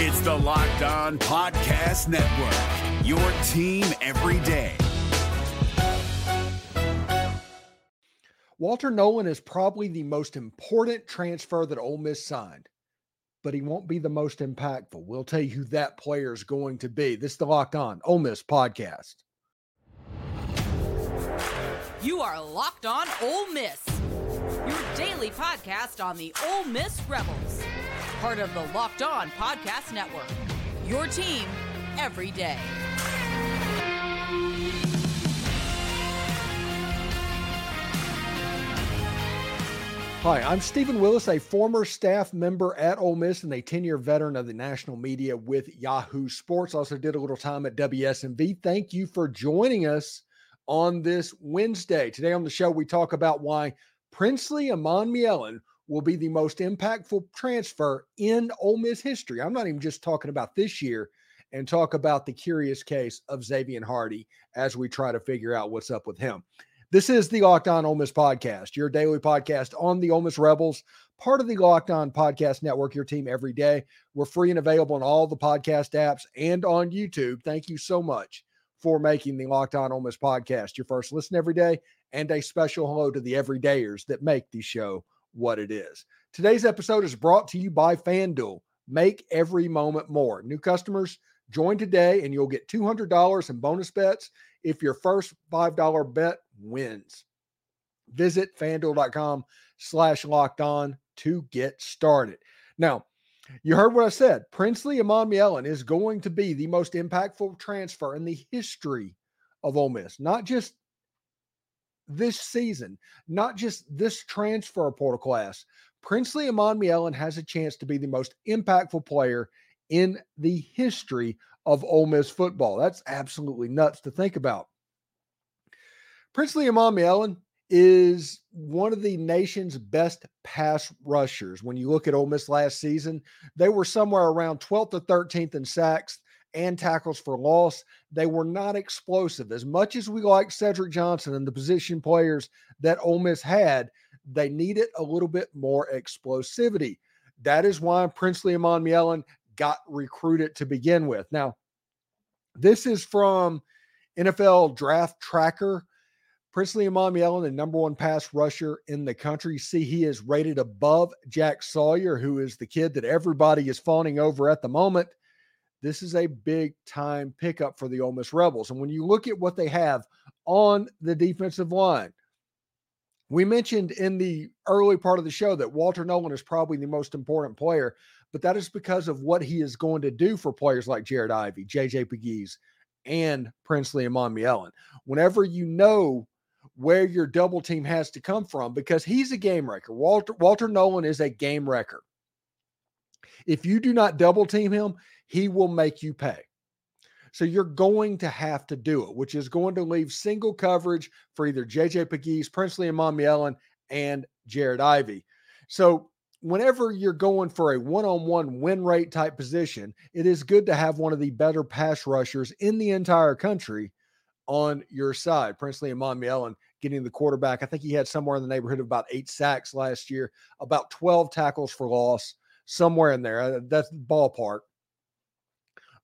It's the Locked On Podcast Network, your team every day. Walter Nolen is probably the most important transfer that Ole Miss signed, but he won't be the most impactful. We'll tell you who that player is going to be. This is the Locked On Ole Miss podcast. You are Locked On Ole Miss, your daily podcast on the Ole Miss Rebels, part of the Locked On Podcast Network. Your team every day. Hi, I'm Stephen Willis, a former staff member at Ole Miss and a 10 year veteran of the national media with Yahoo Sports. Also, did a little time at WSMV. Thank you for joining us on this Wednesday. Today on the show, we talk about why Princely Umanmielen will be the most impactful transfer in Ole Miss history. I'm not even just talking about this year and talk about the curious case of Xavier Hardy as we try to figure out what's up with him. This is the Locked On Ole Miss podcast, your daily podcast on the Ole Miss Rebels, part of the Locked On Podcast Network, your team every day. We're free and available on all the podcast apps and on YouTube. Thank you so much for making the Locked On Ole Miss podcast your first listen every day, and a special hello to the everydayers that make the show what it is. Today's episode is brought to you by FanDuel. Make every moment more. New customers, join today and you'll get $200 in bonus bets if your first $5 bet wins. Visit fanduel.com slash locked on to get started. Now, you heard what I said. Princely Umanmielen is going to be the most impactful transfer in the history of Ole Miss, not just this season, not just this transfer portal class. Princely Umanmielen has a chance to be the most impactful player in the history of Ole Miss football. That's absolutely nuts to think about. Princely Umanmielen is one of the nation's best pass rushers. When you look at Ole Miss last season, they were somewhere around 12th to 13th in sacks and tackles for loss. They were not explosive. As much as we like Cedric Johnson and the position players that Ole Miss had, they needed a little bit more explosivity. That is why Princely Umanmielen got recruited to begin with. Now, this is from NFL Draft Tracker. Princely Umanmielen, the number one pass rusher in the country. See, he is rated above Jack Sawyer, who is the kid that everybody is fawning over at the moment. This is a big time pickup for the Ole Miss Rebels. And when you look at what they have on the defensive line, we mentioned in the early part of the show that Walter Nolen is probably the most important player, but that is because of what he is going to do for players like Jared Ivey, JJ Pegues, and Prince Princely Umanmielen. Whenever you know where your double team has to come from, because he's a game wrecker. Walter Walter Nolen is a game wrecker. If you do not double team him, he will make you pay. So you're going to have to do it, which is going to leave single coverage for either JJ Pegues, Princely Umanmielen, and Jared Ivey. So whenever you're going for a one-on-one win rate type position, it is good to have one of the better pass rushers in the entire country on your side. Princely Umanmielen getting the quarterback. I think he had somewhere in the neighborhood of about eight sacks last year, about 12 tackles for loss, somewhere in there. Uh, that's ballpark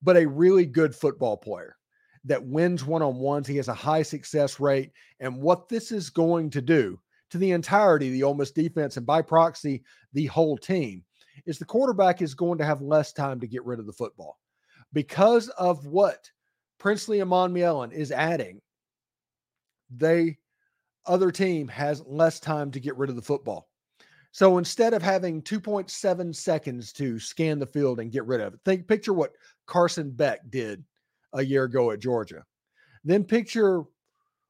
but a really good football player that wins one on ones. He has a high success rate. And what this is going to do to the entirety of the Ole Miss defense and by proxy, the whole team, is the quarterback is going to have less time to get rid of the football because of what Princely Umanmielen is adding. They other team has less time to get rid of the football. So instead of having 2.7 seconds to scan the field and get rid of it, think picture what Carson Beck did a year ago at Georgia. Then picture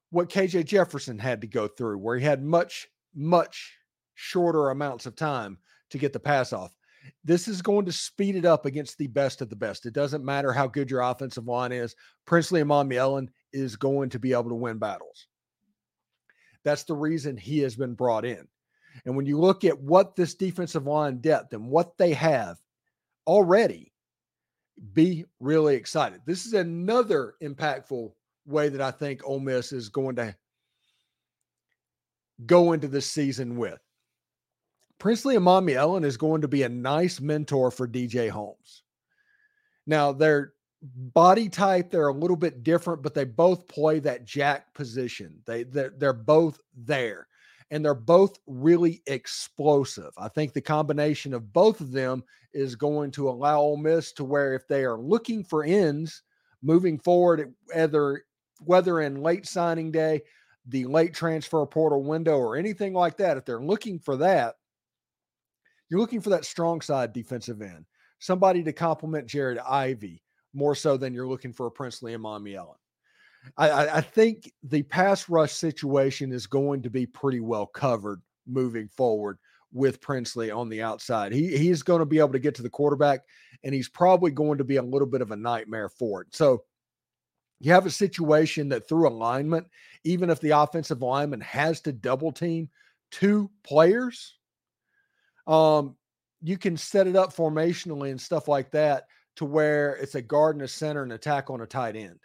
what KJ Jefferson had to go through, where he had much, much shorter amounts of time to get the pass off. This is going to speed it up against the best of the best. It doesn't matter how good your offensive line is. Prince Princely Ellen is going to be able to win battles. That's the reason he has been brought in. And when you look at what this defensive line depth and what they have already, be really excited. This is another impactful way that I think Ole Miss is going to go into this season with. Princely Ellen is going to be a nice mentor for DJ Holmes. Now, their body type, they're a little bit different, but they both play that jack position. They they're, they're both there and they're both really explosive. I think the combination of both of them is going to allow Ole Miss to where if they are looking for ends moving forward, whether whether in late signing day, the late transfer portal window, or anything like that, if they're looking for that, you're looking for that strong side defensive end, somebody to complement Jared Ivey more so than you're looking for a Princely Umanmielen. I, I think the pass rush situation is going to be pretty well covered moving forward with Princely on the outside. He he's going to be able to get to the quarterback, and he's probably going to be a little bit of a nightmare for it. So you have a situation that through alignment, even if the offensive lineman has to double team two players, um, you can set it up formationally and stuff like that to where it's a guard and a center and attack on a tight end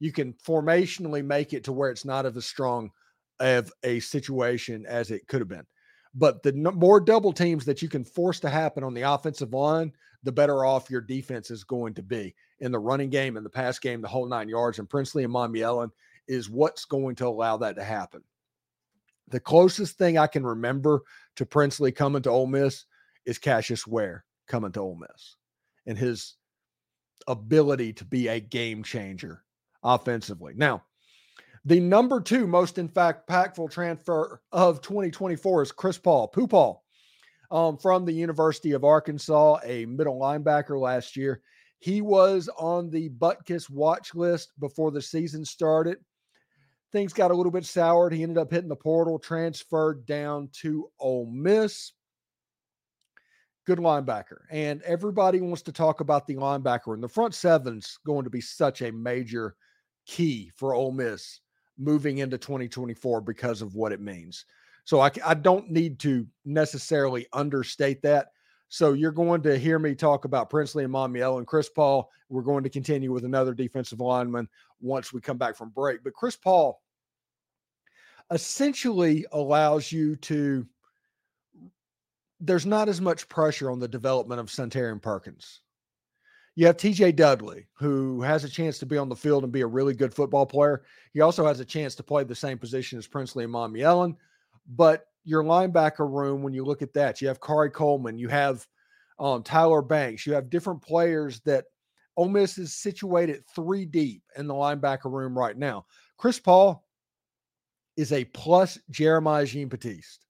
you can formationally make it to where it's not as strong of a situation as it could have been. But the more double teams that you can force to happen on the offensive line, the better off your defense is going to be in the running game and the pass game, the whole nine yards. And Princely Umanmielen is what's going to allow that to happen. The closest thing I can remember to Princely coming to Ole Miss is Cassius Ware coming to Ole Miss and his ability to be a game changer offensively. Now, the number two most in fact impactful transfer of 2024 is Chris Paul, Pooh Paul, um, from the University of Arkansas, a middle linebacker last year. He was on the Butkus watch list before the season started. Things got a little bit soured. He ended up hitting the portal, transferred down to Ole Miss. Good linebacker. And everybody wants to talk about the linebacker. And the front seven's going to be such a major – key for Ole Miss moving into 2024 because of what it means. So I, I don't need to necessarily understate that. So you're going to hear me talk about Princely Umanmielen and Chris Paul. We're going to continue with another defensive lineman once we come back from break. But Chris Paul essentially allows you to there's not as much pressure on the development of Suntarine Perkins. You have TJ Dudley, who has a chance to be on the field and be a really good football player. He also has a chance to play the same position as Princely Umanmielen. But your linebacker room, when you look at that, you have Khari Coleman, you have um, Tyler Banks, you have different players that Ole Miss is situated three deep in the linebacker room right now. Chris Paul is a plus Jeremiah Jean Baptiste.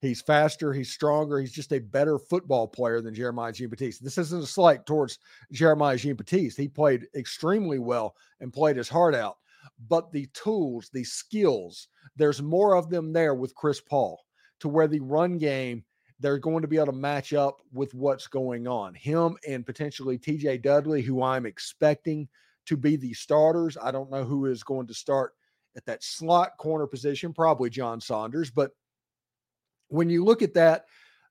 He's faster. He's stronger. He's just a better football player than Jeremiah Jean Baptiste. This isn't a slight towards Jeremiah Jean Baptiste. He played extremely well and played his heart out. But the tools, the skills, there's more of them there with Chris Paul to where the run game, they're going to be able to match up with what's going on. Him and potentially TJ Dudley, who I'm expecting to be the starters. I don't know who is going to start at that slot corner position, probably John Saunders, but when you look at that,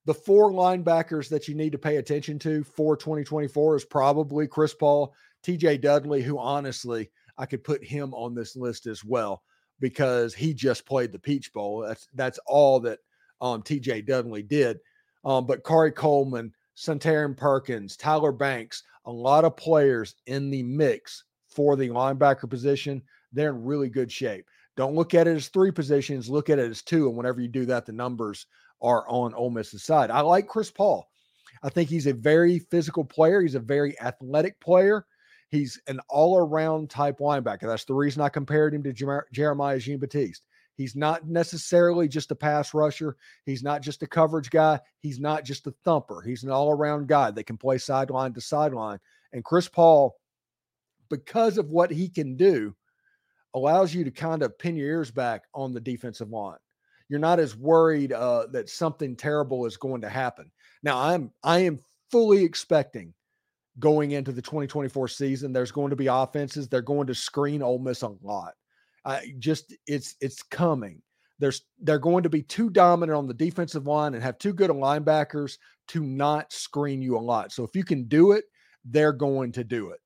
the four linebackers that you need to pay attention to for 2024 is probably Chris Paul, TJ Dudley, who honestly, I could put him on this list as well because he just played the Peach Bowl. That's that's all that um, TJ Dudley did. Um, but Khari Coleman, Suntarine Perkins, Tyler Banks, a lot of players in the mix for the linebacker position. They're in really good shape. Don't look at it as three positions, look at it as two. And whenever you do that, the numbers are on Ole Miss's side. I like Chris Paul. I think he's a very physical player. He's a very athletic player. He's an all around type linebacker. That's the reason I compared him to Jer- Jeremiah Jean Baptiste. He's not necessarily just a pass rusher. He's not just a coverage guy. He's not just a thumper. He's an all around guy that can play sideline to sideline. And Chris Paul, because of what he can do, allows you to kind of pin your ears back on the defensive line. You're not as worried uh, that something terrible is going to happen. Now, I'm I am fully expecting going into the 2024 season. There's going to be offenses. They're going to screen Ole Miss a lot. I just it's it's coming. There's they're going to be too dominant on the defensive line and have too good of linebackers to not screen you a lot. So if you can do it, they're going to do it.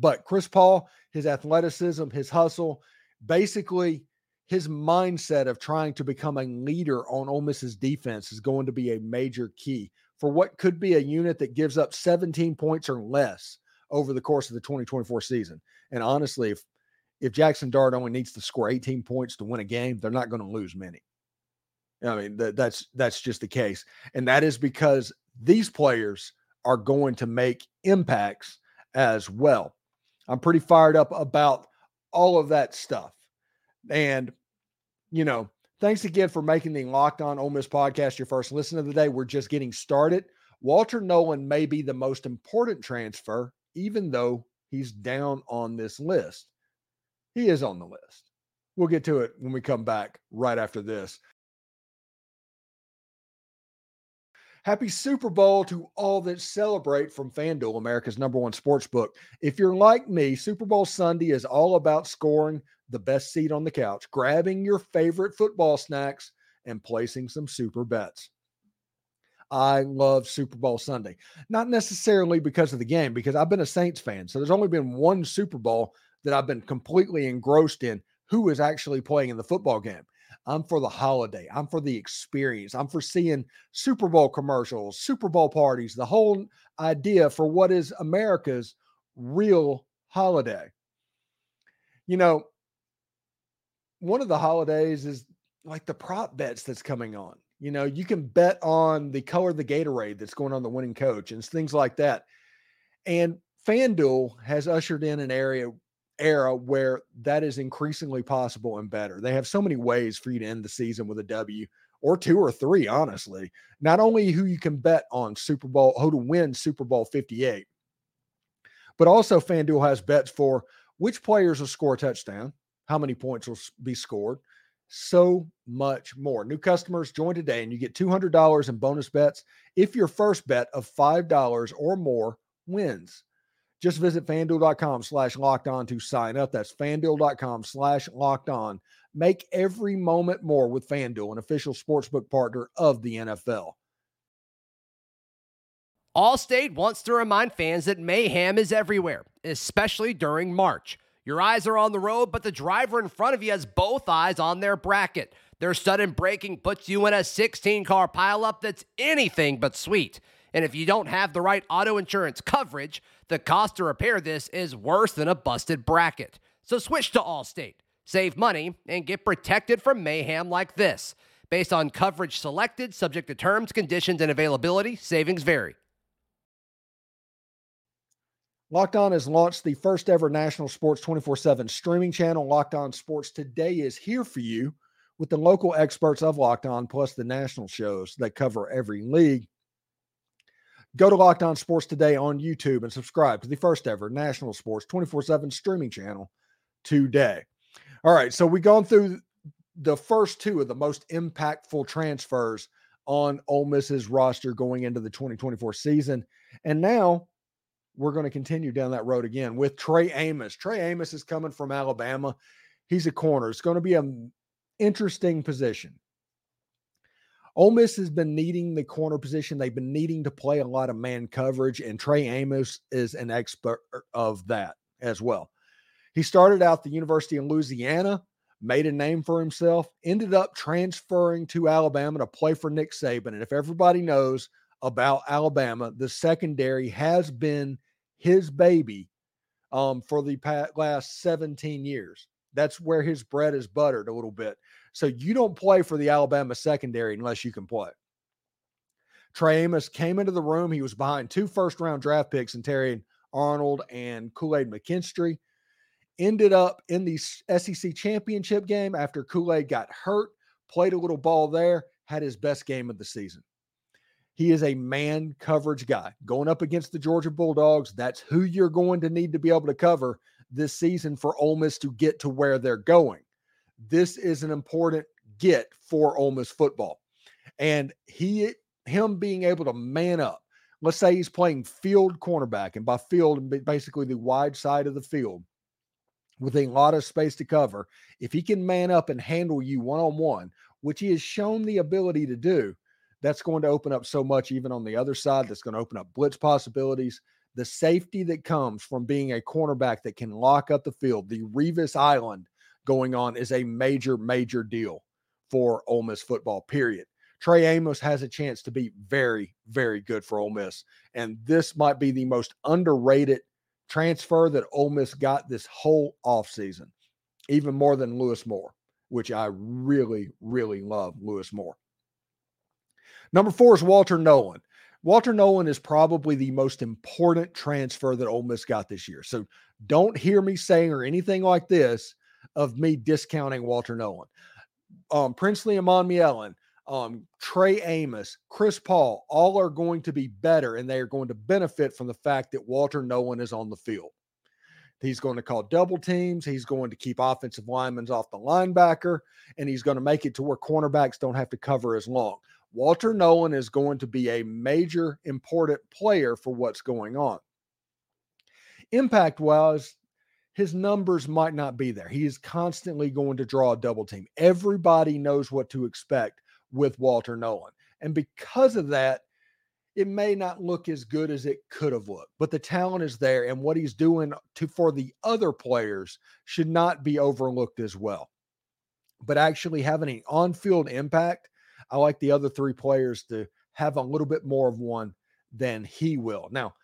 But Chris Paul, his athleticism, his hustle, basically his mindset of trying to become a leader on Ole Miss's defense is going to be a major key for what could be a unit that gives up 17 points or less over the course of the 2024 season. And honestly, if if Jackson Dart only needs to score 18 points to win a game, they're not going to lose many. I mean, that, that's that's just the case, and that is because these players are going to make impacts as well. I'm pretty fired up about all of that stuff, and you know, thanks again for making the Locked On Ole Miss podcast your first listen of the day. We're just getting started. Walter Nolen may be the most important transfer, even though he's down on this list. He is on the list. We'll get to it when we come back right after this. Happy Super Bowl to all that celebrate from FanDuel, America's number one sports book. If you're like me, Super Bowl Sunday is all about scoring the best seat on the couch, grabbing your favorite football snacks, and placing some super bets. I love Super Bowl Sunday. Not necessarily because of the game, because I've been a Saints fan. So there's only been one Super Bowl that I've been completely engrossed in who is actually playing in the football game. I'm for the holiday. I'm for the experience. I'm for seeing Super Bowl commercials, Super Bowl parties, the whole idea for what is America's real holiday. You know, one of the holidays is like the prop bets that's coming on. You know, you can bet on the color of the Gatorade that's going on the winning coach and things like that. And FanDuel has ushered in an area era where that is increasingly possible and better. They have so many ways for you to end the season with a W or two or three, honestly. Not only who you can bet on Super Bowl, who to win Super Bowl 58, but also FanDuel has bets for which players will score a touchdown, how many points will be scored, so much more. New customers join today and you get $200 in bonus bets if your first bet of $5 or more wins. Just visit fanduel.com slash locked on to sign up. That's fanduel.com slash locked on. Make every moment more with FanDuel, an official sportsbook partner of the NFL. Allstate wants to remind fans that mayhem is everywhere, especially during March. Your eyes are on the road, but the driver in front of you has both eyes on their bracket. Their sudden braking puts you in a 16 car pileup that's anything but sweet. And if you don't have the right auto insurance coverage, the cost to repair this is worse than a busted bracket. So switch to Allstate, save money, and get protected from mayhem like this. Based on coverage selected, subject to terms, conditions, and availability, savings vary. Locked On has launched the first ever national sports 24 7 streaming channel. Locked On Sports Today is here for you with the local experts of Locked On, plus the national shows that cover every league. Go to Locked On Sports today on YouTube and subscribe to the first ever national sports 24 7 streaming channel today. All right. So we've gone through the first two of the most impactful transfers on Ole Miss's roster going into the 2024 season. And now we're going to continue down that road again with Trey Amos. Trey Amos is coming from Alabama. He's a corner. It's going to be an interesting position. Ole Miss has been needing the corner position. They've been needing to play a lot of man coverage, and Trey Amos is an expert of that as well. He started out the University of Louisiana, made a name for himself, ended up transferring to Alabama to play for Nick Saban. And if everybody knows about Alabama, the secondary has been his baby um, for the past, last 17 years. That's where his bread is buttered a little bit. So you don't play for the Alabama secondary unless you can play. Trey Amos came into the room. He was behind two first round draft picks in Terrion Arnold and Kool Aid McKinstry. Ended up in the SEC championship game after Kool Aid got hurt, played a little ball there, had his best game of the season. He is a man coverage guy going up against the Georgia Bulldogs. That's who you're going to need to be able to cover this season for Ole Miss to get to where they're going this is an important get for Ole Miss football. And he him being able to man up. Let's say he's playing field cornerback, and by field, basically the wide side of the field with a lot of space to cover. If he can man up and handle you one on one, which he has shown the ability to do, that's going to open up so much, even on the other side. That's going to open up blitz possibilities. The safety that comes from being a cornerback that can lock up the field, the Revis Island going on is a major, major deal for Ole Miss football, period. Trey Amos has a chance to be very, very good for Ole Miss. And this might be the most underrated transfer that Ole Miss got this whole offseason, even more than Louis Moore, which I really, really love Louis Moore. Number four is Walter Nolen. Walter Nolen is probably the most important transfer that Ole Miss got this year. So don't hear me saying or anything like this of me discounting Walter Nolen. Um, Princely Umanmielen, um, Trey Amos, Chris Paul, all are going to be better and they are going to benefit from the fact that Walter Nolen is on the field. He's going to call double teams. He's going to keep offensive linemen off the linebacker, and he's going to make it to where cornerbacks don't have to cover as long. Walter Nolen is going to be a major important player for what's going on. Impact wise, his numbers might not be there. He is constantly going to draw a double team. Everybody knows what to expect with Walter Nolen. And because of that, it may not look as good as it could have looked, but the talent is there. And what he's doing to for the other players should not be overlooked as well. But actually having an on-field impact I like the other three players to have a little bit more of one than he will. Now,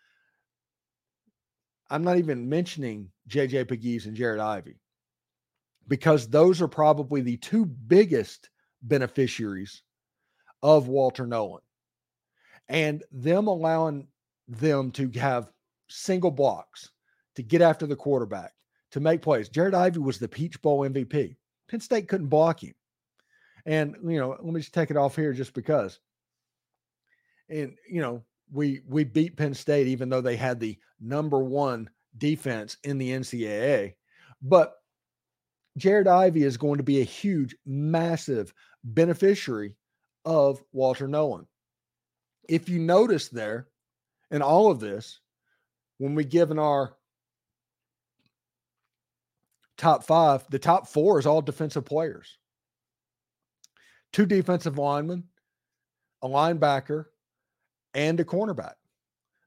I'm not even mentioning JJ Pegues and Jared Ivey because those are probably the two biggest beneficiaries of Walter Nolen. And them allowing them to have single blocks to get after the quarterback, to make plays. Jared Ivey was the Peach Bowl MVP. Penn State couldn't block him. And you know, let me just take it off here just because. And you know, we we beat Penn State even though they had the number one defense in the NCAA. But Jared Ivey is going to be a huge, massive beneficiary of Walter Nolen. If you notice there in all of this, when we given our top five, the top four is all defensive players two defensive linemen, a linebacker, and a cornerback.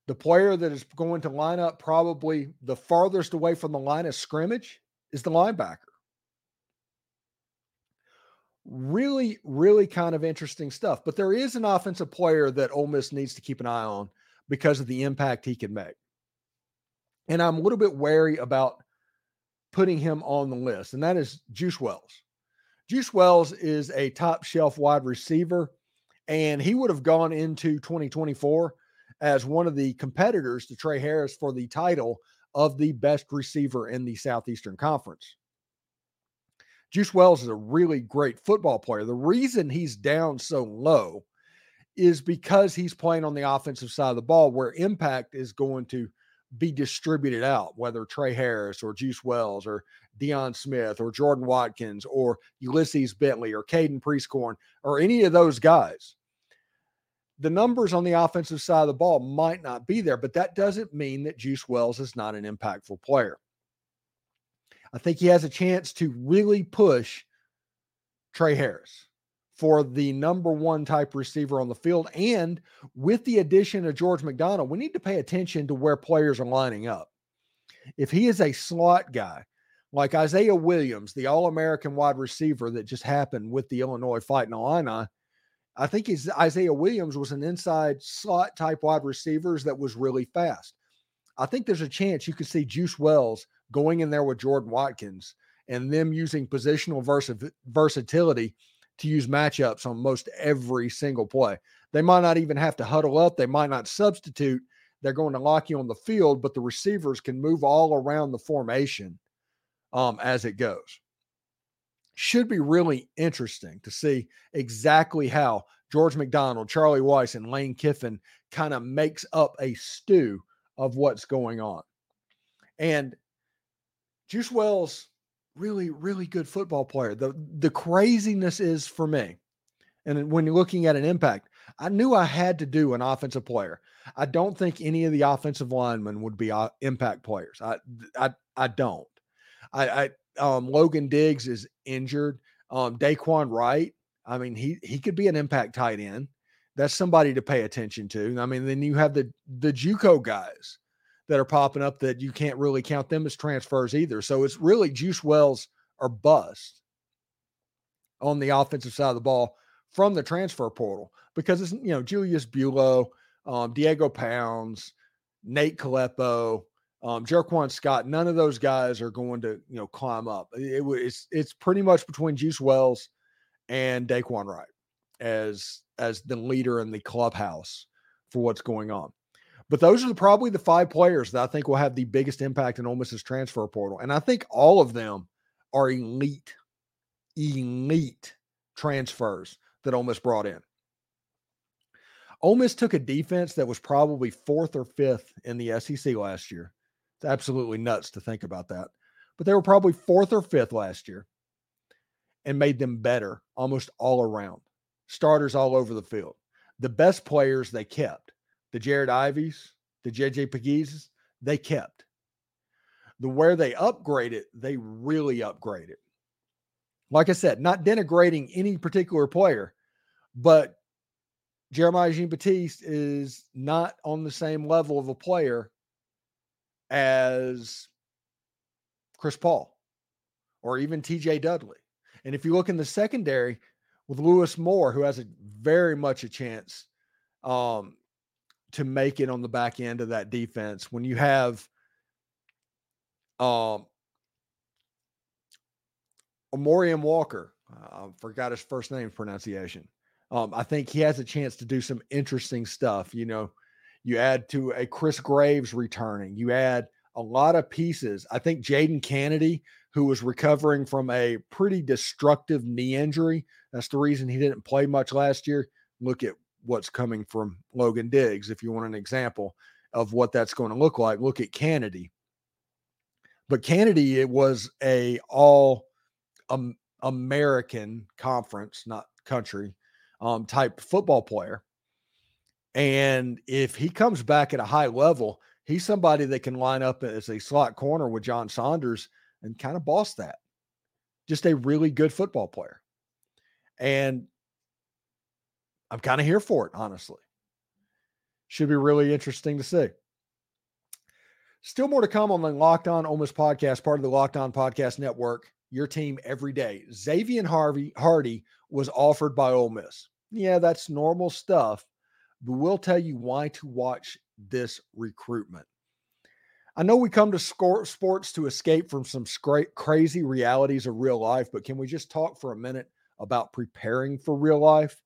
The player that is going to line up probably the farthest away from the line of scrimmage is the linebacker. Really, really kind of interesting stuff. But there is an offensive player that Ole Miss needs to keep an eye on because of the impact he can make. And I'm a little bit wary about putting him on the list, and that is Juice Wells. Juice Wells is a top shelf wide receiver, and he would have gone into 2024 as one of the competitors to Tre Harris for the title of the best receiver in the Southeastern Conference. Juice Wells is a really great football player. The reason he's down so low is because he's playing on the offensive side of the ball where impact is going to be distributed out, whether Tre Harris or Juice Wells or Deion Smith or Jordan Watkins or Ulysses Bentley or Caden Prieskorn or any of those guys. The numbers on the offensive side of the ball might not be there, but that doesn't mean that Juice Wells is not an impactful player. I think he has a chance to really push Tre Harris for the number one type receiver on the field. And with the addition of George McDonald, we need to pay attention to where players are lining up. If he is a slot guy, like Isaiah Williams, the All American wide receiver that just happened with the Illinois Fighting Illini, I think his Isaiah Williams was an inside slot type wide receivers that was really fast. I think there's a chance you could see Juice Wells going in there with Jordan Watkins and them using positional vers- versatility to use matchups on most every single play. They might not even have to huddle up, they might not substitute. They're going to lock you on the field, but the receivers can move all around the formation um, as it goes. Should be really interesting to see exactly how George McDonald, Charlie Weis, and Lane Kiffin kind of makes up a stew of what's going on. And Juice Wells really, really good football player. The the craziness is for me, and when you're looking at an impact, I knew I had to do an offensive player. I don't think any of the offensive linemen would be uh, impact players. I I I don't. I, I um, Logan Diggs is injured. Um, Daquan Wright. I mean, he he could be an impact tight end. That's somebody to pay attention to. I mean, then you have the the JUCO guys that are popping up that you can't really count them as transfers either. So it's really Juice Wells or bust on the offensive side of the ball from the transfer portal because it's, you know, Julius Buelow, um, Diego Pounds, Nate Kalepo, um, Jerquan Scott, none of those guys are going to you know climb up. It, it's it's pretty much between Juice Wells and Daquan Wright as as the leader in the clubhouse for what's going on. But those are probably the five players that I think will have the biggest impact in Ole Miss's transfer portal, and I think all of them are elite, elite transfers that Ole Miss brought in. Ole Miss took a defense that was probably fourth or fifth in the SEC last year. It's absolutely nuts to think about that. But they were probably fourth or fifth last year and made them better almost all around. Starters all over the field. The best players they kept. The Jared Iveys, the JJ Pegueses, they kept. The where they upgraded, they really upgraded. Like I said, not denigrating any particular player, but Jeremiah Jean Baptiste is not on the same level of a player as Chris Paul or even TJ Dudley. And if you look in the secondary with Louis Moore, who has a very much a chance um, to make it on the back end of that defense, when you have um, Amorian Walker, I forgot his first name pronunciation. Um, I think he has a chance to do some interesting stuff. You know, you add to a Chris Graves returning, you add a lot of pieces. I think Jadon Canady, who was recovering from a pretty destructive knee injury, that's the reason he didn't play much last year. Look at what's coming from Logan Diggs. If you want an example of what that's going to look like, look at Canady. But Canady, it was a all um, American conference, not country um, type football player. And if he comes back at a high level, he's somebody that can line up as a slot corner with John Saunders and kind of boss that. Just a really good football player. And I'm kind of here for it, honestly. Should be really interesting to see. Still more to come on the Locked On Ole Miss podcast, part of the Locked On Podcast Network your team every day. Xavier Harvey Hardy was offered by Ole Miss. Yeah, that's normal stuff, but we'll tell you why to watch this recruitment. I know we come to sports to escape from some crazy realities of real life, but can we just talk for a minute about preparing for real life?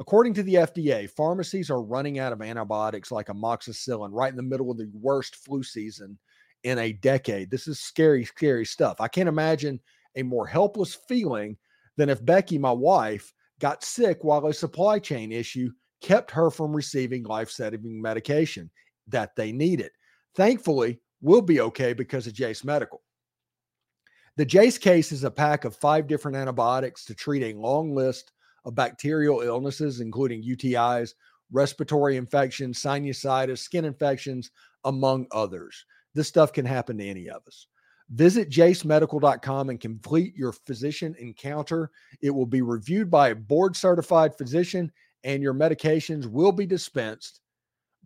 According to the FDA, pharmacies are running out of antibiotics like amoxicillin right in the middle of the worst flu season in a decade. This is scary, scary stuff. I can't imagine a more helpless feeling than if Becky, my wife, got sick while a supply chain issue kept her from receiving life saving medication that they needed. Thankfully, we'll be okay because of Jase Medical. The Jase case is a pack of five different antibiotics to treat a long list of bacterial illnesses, including UTIs, respiratory infections, sinusitis, skin infections, among others. This stuff can happen to any of us. Visit jasemedical.com and complete your physician encounter. It will be reviewed by a board certified physician, and your medications will be dispensed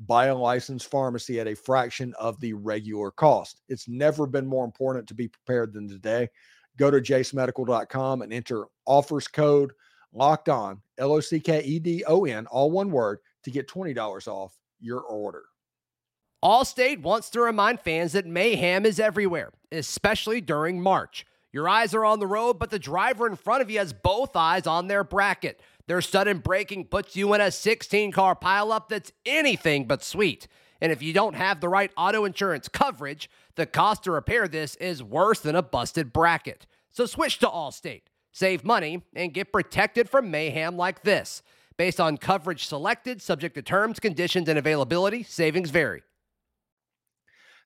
by a licensed pharmacy at a fraction of the regular cost. It's never been more important to be prepared than today. Go to jasemedical.com and enter offers code locked on, L O C K E D O N, all one word, to get $20 off your order. Allstate wants to remind fans that mayhem is everywhere, especially during March. Your eyes are on the road, but the driver in front of you has both eyes on their bracket. Their sudden braking puts you in a 16 car pileup that's anything but sweet. And if you don't have the right auto insurance coverage, the cost to repair this is worse than a busted bracket. So switch to Allstate, save money, and get protected from mayhem like this. Based on coverage selected, subject to terms, conditions, and availability, savings vary.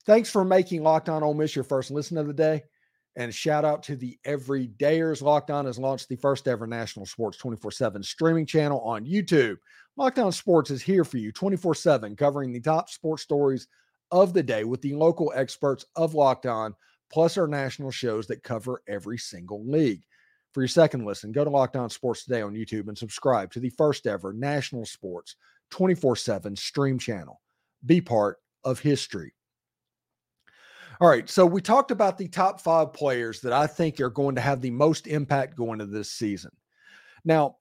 Thanks for making Locked On Ole Miss your first listen of the day. And shout out to the Everydayers. Locked On has launched the first ever national sports 24 7 streaming channel on YouTube. Locked On Sports is here for you 24 7, covering the top sports stories of the day with the local experts of Locked On, plus our national shows that cover every single league. For your second listen, go to Locked On Sports today on YouTube and subscribe to the first ever national sports 24 7 stream channel. Be part of history. All right. So we talked about the top five players that I think are going to have the most impact going into this season. Now,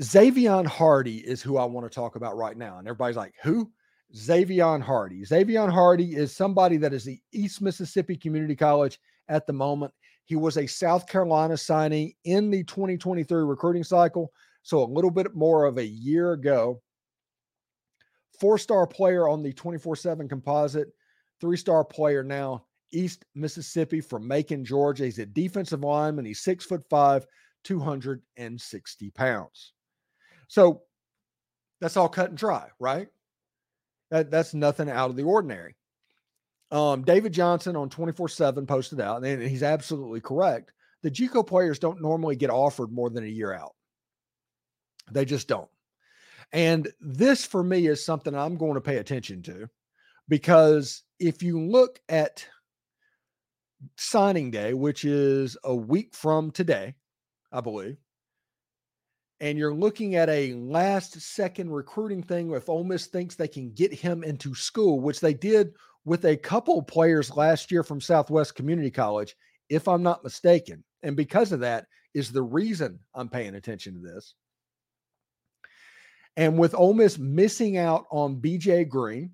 Xavier Hardy is who I want to talk about right now. And everybody's like, who? Zavion Hardy. Zavion Hardy is somebody that is the East Mississippi Community College at the moment. He was a South Carolina signing in the 2023 recruiting cycle, so a little bit more of a year ago. Four star player on the 24 7 composite, three star player now, East Mississippi from Macon, Georgia. He's a defensive lineman. He's six foot five, 260 pounds. So that's all cut and dry, right? That, that's nothing out of the ordinary. Um, David Johnson on 24 7 posted out, and he's absolutely correct. The JUCO players don't normally get offered more than a year out. They just don't. And this for me is something I'm going to pay attention to because if you look at signing day, which is a week from today, I believe, and you're looking at a last second recruiting thing, if Ole Miss thinks they can get him into school, which they did with a couple players last year from Southwest Community College, if I'm not mistaken. And because of that is the reason I'm paying attention to this. And with Ole Miss missing out on BJ Green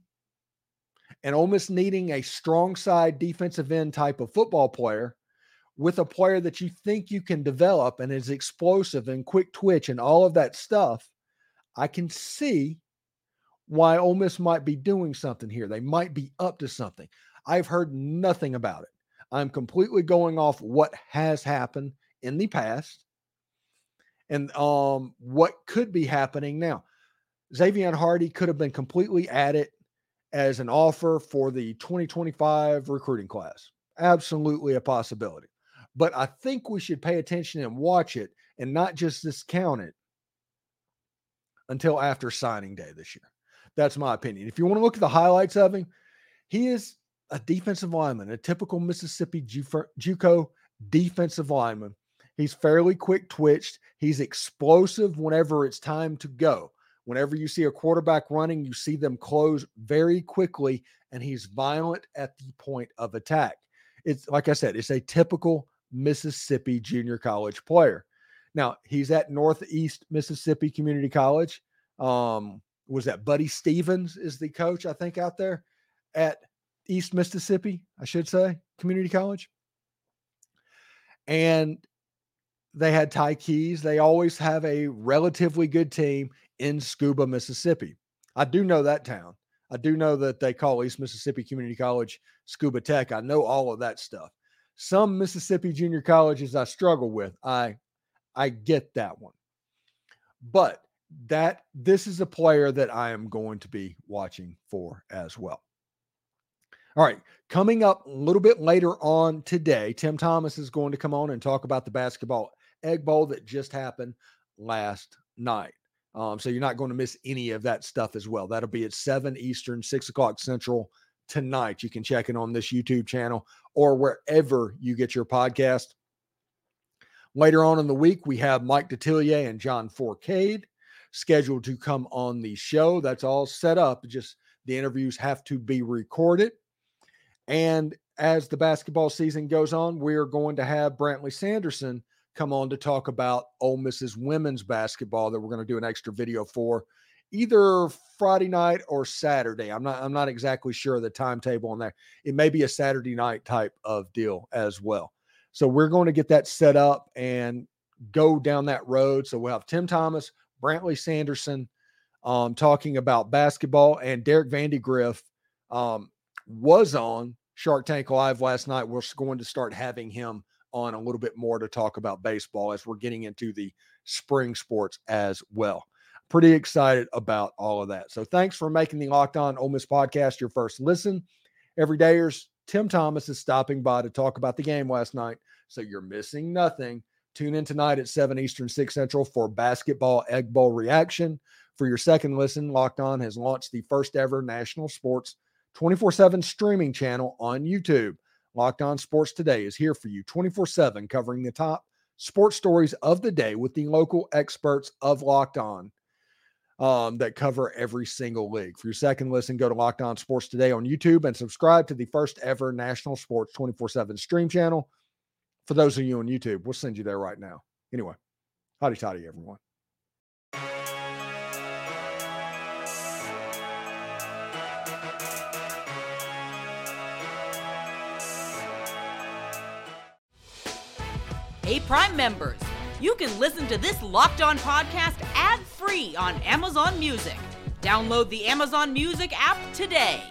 and Ole Miss needing a strong side defensive end type of football player with a player that you think you can develop and is explosive and quick twitch and all of that stuff, I can see why Ole Miss might be doing something here. They might be up to something. I've heard nothing about it. I'm completely going off what has happened in the past and um, what could be happening now. Zavion Hardy could have been completely added as an offer for the 2025 recruiting class. Absolutely a possibility. But I think we should pay attention and watch it and not just discount it until after signing day this year. That's my opinion. If you want to look at the highlights of him, he is a defensive lineman, a typical Mississippi JUCO defensive lineman. He's fairly quick twitched. He's explosive whenever it's time to go. Whenever you see a quarterback running, you see them close very quickly, and he's violent at the point of attack. It's like I said, it's a typical Mississippi junior college player. Now, he's at Northeast Mississippi Community College. Um, was that Buddy Stephens is the coach, I think, out there at East Mississippi, I should say, community college. And they had Ty Keys. They always have a relatively good team in Scooba, Mississippi. I do know that town. I do know that they call East Mississippi Community College Scooba Tech. I know all of that stuff. Some Mississippi junior colleges I struggle with. I I get that one. But that this is a player that I am going to be watching for as well. All right, coming up a little bit later on today, Tim Thomas is going to come on and talk about the basketball egg bowl that just happened last night. Um, so you're not going to miss any of that stuff as well. That'll be at 7 Eastern, 6 o'clock Central tonight. You can check it on this YouTube channel or wherever you get your podcast. Later on in the week, we have Mike Detillier and John Forcade scheduled to come on the show. That's all set up. Just the interviews have to be recorded. And as the basketball season goes on, we are going to have Brantley Sanderson come on to talk about Ole Miss's women's basketball that we're going to do an extra video for either Friday night or Saturday. I'm not I'm not exactly sure the timetable on that. It may be a Saturday night type of deal as well. So we're going to get that set up and go down that road. So we'll have Tim Thomas, Brantley Sanderson um, talking about basketball, and Derek Vandegrift um, was on Shark Tank Live last night. We're going to start having him on a little bit more to talk about baseball as we're getting into the spring sports as well. Pretty excited about all of that. So thanks for making the Locked On Ole Miss podcast your first listen. Every dayers, Tim Thomas is stopping by to talk about the game last night. So you're missing nothing. Tune in tonight at 7 Eastern, 6 Central for Basketball Egg Bowl reaction. For your second listen, Locked On has launched the first ever national sports 24 7 streaming channel on YouTube. Locked On Sports Today is here for you 24 7, covering the top sports stories of the day with the local experts of Locked On um, that cover every single league. For your second listen, go to Locked On Sports Today on YouTube and subscribe to the first ever national sports 24 7 stream channel for those of you on YouTube, we'll send you there right now. Anyway, hotty toddy, everyone. Hey, Prime members, you can listen to this locked on podcast ad free on Amazon Music. Download the Amazon Music app today.